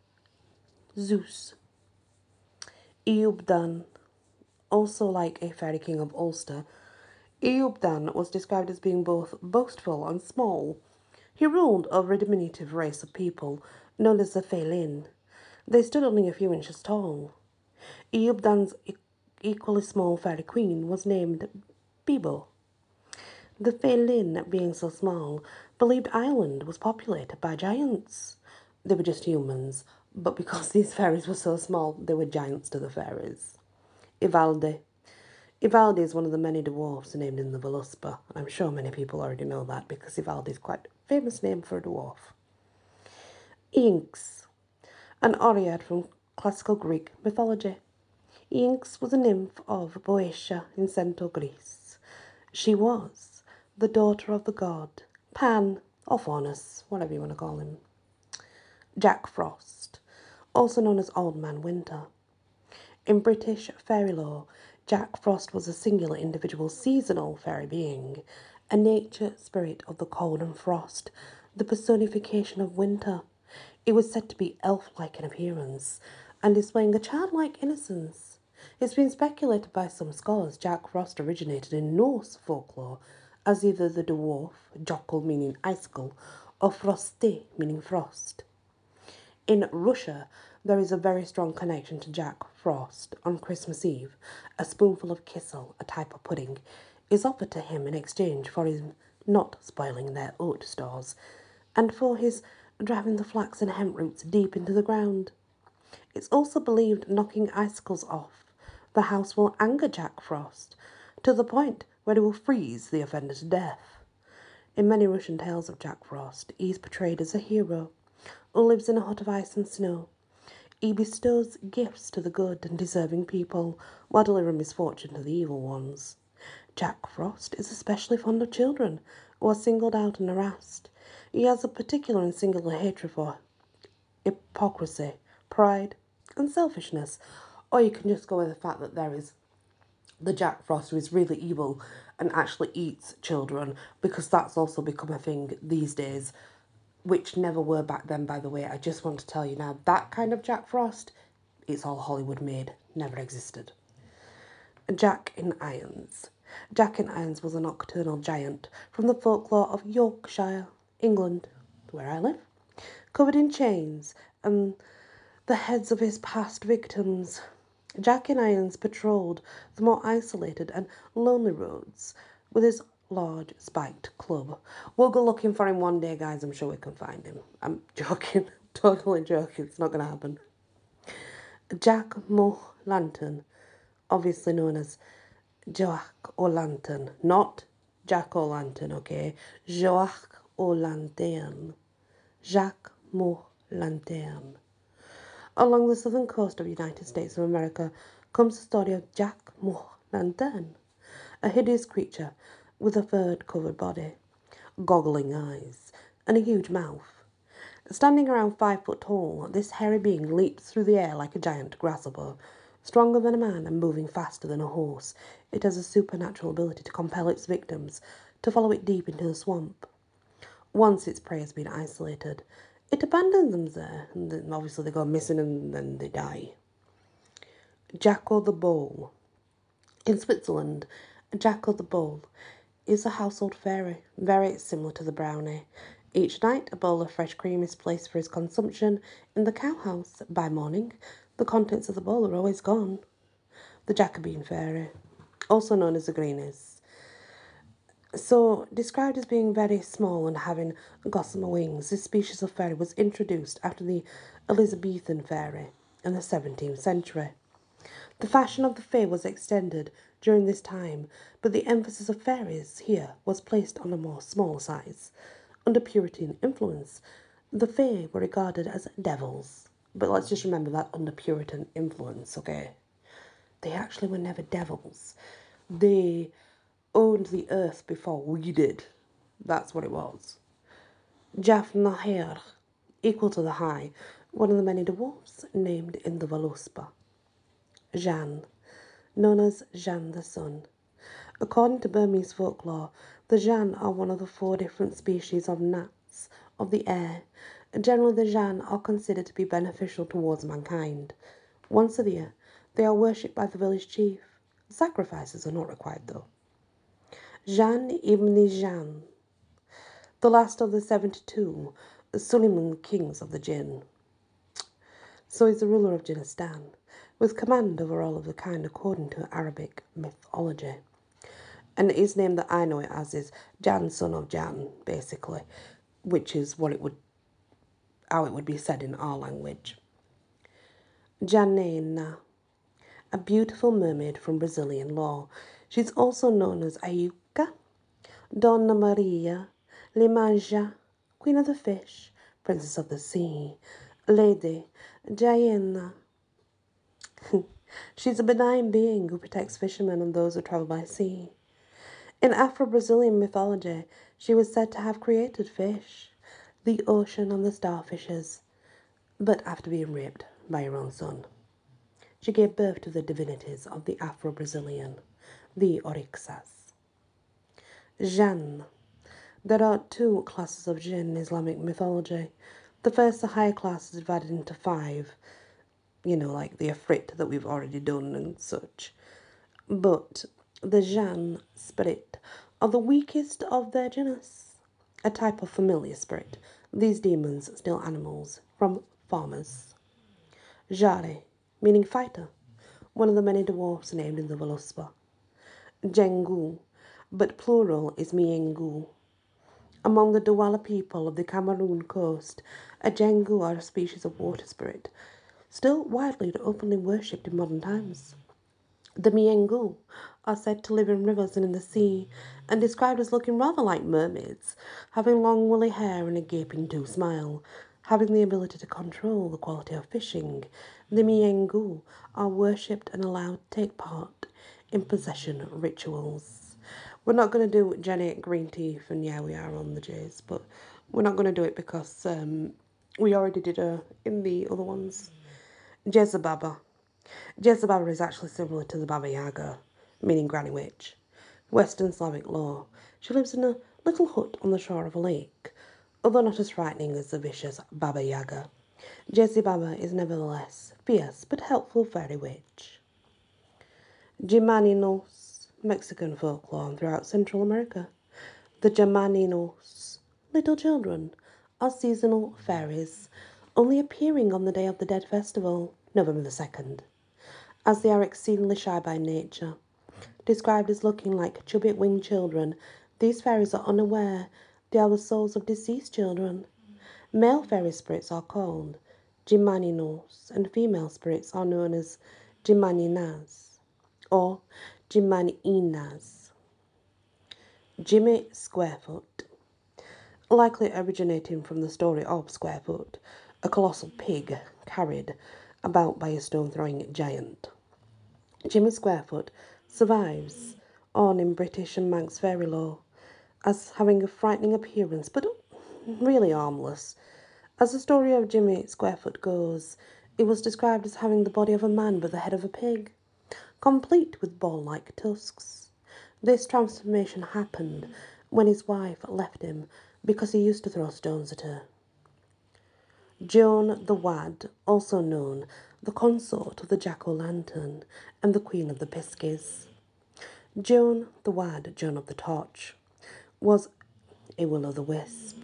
Zeus. Iubdan, also like a fairy king of Ulster, Iubdan was described as being both boastful and small. He ruled over a diminutive race of people known as the Phelin. They stood only a few inches tall. Iubdan's e- equally small fairy queen was named Bibo. The Phelin, being so small, believed Ireland was populated by giants. They were just humans, but because these fairies were so small, they were giants to the fairies. Ivaldi. Ivaldi is one of the many dwarfs named in the Voluspa. I'm sure many people already know that because Ivaldi is quite a famous name for a dwarf. Iynx an Oread from classical Greek mythology. Iynx was a nymph of Boeotia in Central Greece. She was the daughter of the god Pan or Faunus, whatever you want to call him. Jack Frost, also known as Old Man Winter. In British fairy lore, Jack Frost was a singular individual seasonal fairy being, a nature spirit of the cold and frost, the personification of winter. It was said to be elf like in appearance and displaying a childlike innocence. It's been speculated by some scholars Jack Frost originated in Norse folklore as either the dwarf, Jokel meaning icicle, or Frosti meaning frost. In Russia, there is a very strong connection to Jack Frost. On Christmas Eve, a spoonful of kissel, a type of pudding, is offered to him in exchange for his not spoiling their oat stores and for his driving the flax and hemp roots deep into the ground. It's also believed knocking icicles off the house will anger Jack Frost to the point where he will freeze the offender to death. In many Russian tales of Jack Frost, he is portrayed as a hero who lives in a hut of ice and snow. He bestows gifts to the good and deserving people while delivering misfortune to the evil ones. Jack Frost is especially fond of children who are singled out and harassed. He has a particular and singular hatred for hypocrisy, pride, and selfishness. Or you can just go with the fact that there is the Jack Frost who is really evil and actually eats children because that's also become a thing these days which never were back then, by the way. I just want to tell you now that kind of Jack Frost, it's all Hollywood made, never existed. Jack in Irons. Jack in Irons was a nocturnal giant from the folklore of Yorkshire, England, where I live, covered in chains and the heads of his past victims. Jack in Irons patrolled the more isolated and lonely roads with his large spiked club. We'll go looking for him one day, guys. I'm sure we can find him. I'm joking, totally joking. It's not going to happen. Jack Mo Lantern, obviously known as Jack O'Lantern, not Jack O'Lantern, okay? Jack O'Lantern. Jack Mo Lantern. Along the southern coast of the United States of America comes the story of Jack Mo Lantern, a hideous creature with a fur covered body, goggling eyes, and a huge mouth. Standing around five foot tall, this hairy being leaps through the air like a giant grasshopper. Stronger than a man and moving faster than a horse, it has a supernatural ability to compel its victims to follow it deep into the swamp. Once its prey has been isolated, it abandons them there, and then obviously they go missing and then they die. Jackal the Bull. In Switzerland, Jackal the Bull is a household fairy, very similar to the brownie. Each night, a bowl of fresh cream is placed for his consumption in the cowhouse. By morning, the contents of the bowl are always gone. The Jacobean fairy, also known as the Greenes. So, described as being very small and having gossamer wings, this species of fairy was introduced after the Elizabethan fairy in the 17th century. The fashion of the fae was extended during this time, but the emphasis of fairies here was placed on a more small size. Under Puritan influence, the fae were regarded as devils. But let's just remember that under Puritan influence, okay? They actually were never devils. They owned the earth before we did. That's what it was. Jafnahir, equal to the High, one of the many dwarfs named in the Voluspa. Jan, known as Jan the Sun. According to Burmese folklore, the Jan are one of the four different species of nats of the air. Generally, the Jan are considered to be beneficial towards mankind. Once a year, they are worshipped by the village chief. Sacrifices are not required, though. Jan ibn Jan, the last of the 72 Suleiman kings of the Jinn. So he's the ruler of Jinnistan with command over all of the kind according to Arabic mythology. And his name that I know it as is Jan, son of Jan, basically, which is what it would, how it would be said in our language. Janena, a beautiful mermaid from Brazilian lore. She's also known as Ayuka, Donna Maria, Limanja, Queen of the Fish, Princess of the Sea, Lady, Diana, She's a benign being who protects fishermen and those who travel by sea. In Afro Brazilian mythology, she was said to have created fish, the ocean, and the starfishes. but after being raped by her own son. She gave birth to the divinities of the Afro Brazilian, the Orixas. Jinn. There are two classes of jinn in Islamic mythology. The first, the higher class, is divided into five, you know, like the Ifrit that we've already done and such. But the Jinn spirit are the weakest of their genus, a type of familiar spirit. These demons steal animals from farmers. Jare, meaning fighter, one of the many dwarfs named in the Voluspa. Jengu, but plural is Miengu. Among the Douala people of the Cameroon coast, a Jengu are a species of water spirit, still widely and openly worshipped in modern times. The Miengu are said to live in rivers and in the sea, and described as looking rather like mermaids, having long woolly hair and a gaping tooth smile. Having the ability to control the quality of fishing, the Miengu are worshipped and allowed to take part in possession rituals. We're not going to do Jenny Green Teeth, and yeah, we are on the J's, but we're not going to do it because um, we already did her in the other ones. Jezebaba. Jezebaba is actually similar to the Baba Yaga, meaning Granny Witch. Western Slavic lore. She lives in a little hut on the shore of a lake. Although not as frightening as the vicious Baba Yaga, Jezebaba is nevertheless fierce but helpful fairy witch. Jimaninos, Mexican folklore throughout Central America. The Jamaninos, little children, are seasonal fairies, only appearing on the day of the Dead Festival, November the 2nd, as they are exceedingly shy by nature. Described as looking like chubby winged children, these fairies are unaware they are the souls of deceased children. Male fairy spirits are called Jimaninos, and female spirits are known as Jimaninas or Jimaninas. Jimmy Squarefoot, likely originating from the story of Squarefoot, a colossal pig carried about by a stone throwing giant. Jimmy Squarefoot survives on in British and Manx fairy lore as having a frightening appearance but really harmless. As the story of Jimmy Squarefoot goes, it was described as having the body of a man but the head of a pig complete with ball like tusks. This transformation happened when his wife left him because he used to throw stones at her. Joan the Wad, also known the consort of the Jack o' Lantern and the Queen of the Piskies. Joan the Wad, Joan of the Torch, was a will o' the wisp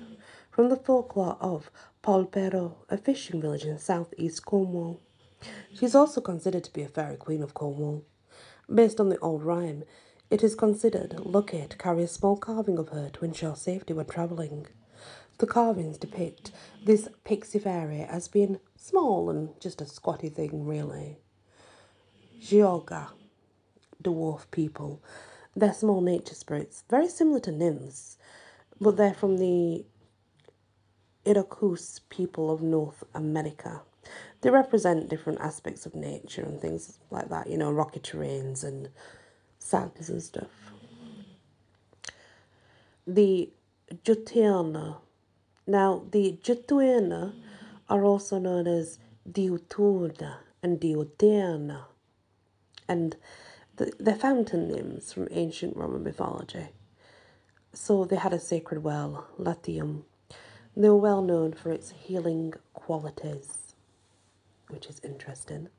from the folklore of Polperro, a fishing village in southeast Cornwall. She is also considered to be a fairy queen of Cornwall. Based on the old rhyme, it is considered lucky to carry a small carving of her to ensure safety when travelling. The carvings depict this pixie fairy as being small and just a squatty thing, really. Jogah, dwarf people. They're small nature spirits, very similar to nymphs, but they're from the Iroquois people of North America. They represent different aspects of nature and things like that, you know, rocky terrains and sands and stuff. The Jutiana. Now, the Juturna are also known as Diuturna and Diuterna, and the, they're fountain nymphs from ancient Roman mythology. So they had a sacred well, Latium. They were well known for its healing qualities which is interesting.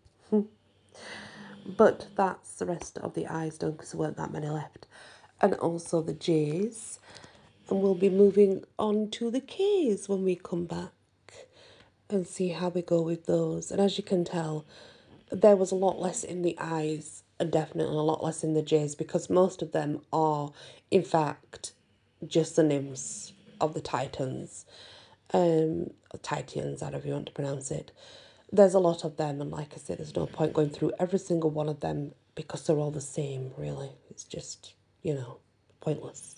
but that's the rest of the I's done because there weren't that many left. And also the J's. And we'll be moving on to the K's when we come back and see how we go with those. And as you can tell, there was a lot less in the I's and definitely a lot less in the J's because most of them are, in fact, just the nymphs of the Titans. Um, Titans, however you want to pronounce it there's a lot of them, and like I said, there's no point going through every single one of them because they're all the same, really. It's just, you know, pointless.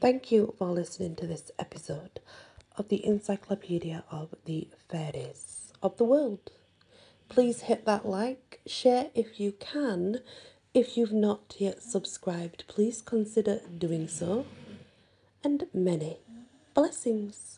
Thank you for listening to this episode of the Encyclopedia of the Fairies of the World. Please hit that like, share if you can. If you've not yet subscribed, please consider doing so. And many blessings.